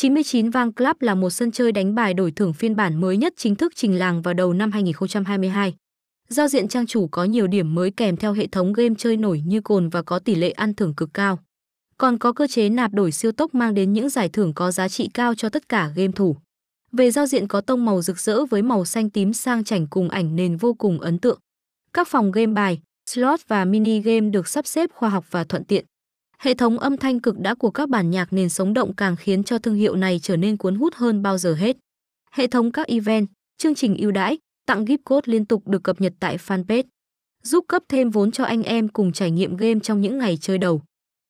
99 Vang Club là một sân chơi đánh bài đổi thưởng phiên bản mới nhất chính thức trình làng vào đầu năm 2022. Giao diện trang chủ có nhiều điểm mới kèm theo hệ thống game chơi nổi như cồn và có tỷ lệ ăn thưởng cực cao. Còn có cơ chế nạp đổi siêu tốc mang đến những giải thưởng có giá trị cao cho tất cả game thủ. Về giao diện có tông màu rực rỡ với màu xanh tím sang chảnh cùng ảnh nền vô cùng ấn tượng. Các phòng game bài, slot và mini game được sắp xếp khoa học và thuận tiện. Hệ thống âm thanh cực đã của các bản nhạc nền sống động càng khiến cho thương hiệu này trở nên cuốn hút hơn bao giờ hết. Hệ thống các event, chương trình ưu đãi, tặng gift code liên tục được cập nhật tại fanpage, giúp cấp thêm vốn cho anh em cùng trải nghiệm game trong những ngày chơi đầu.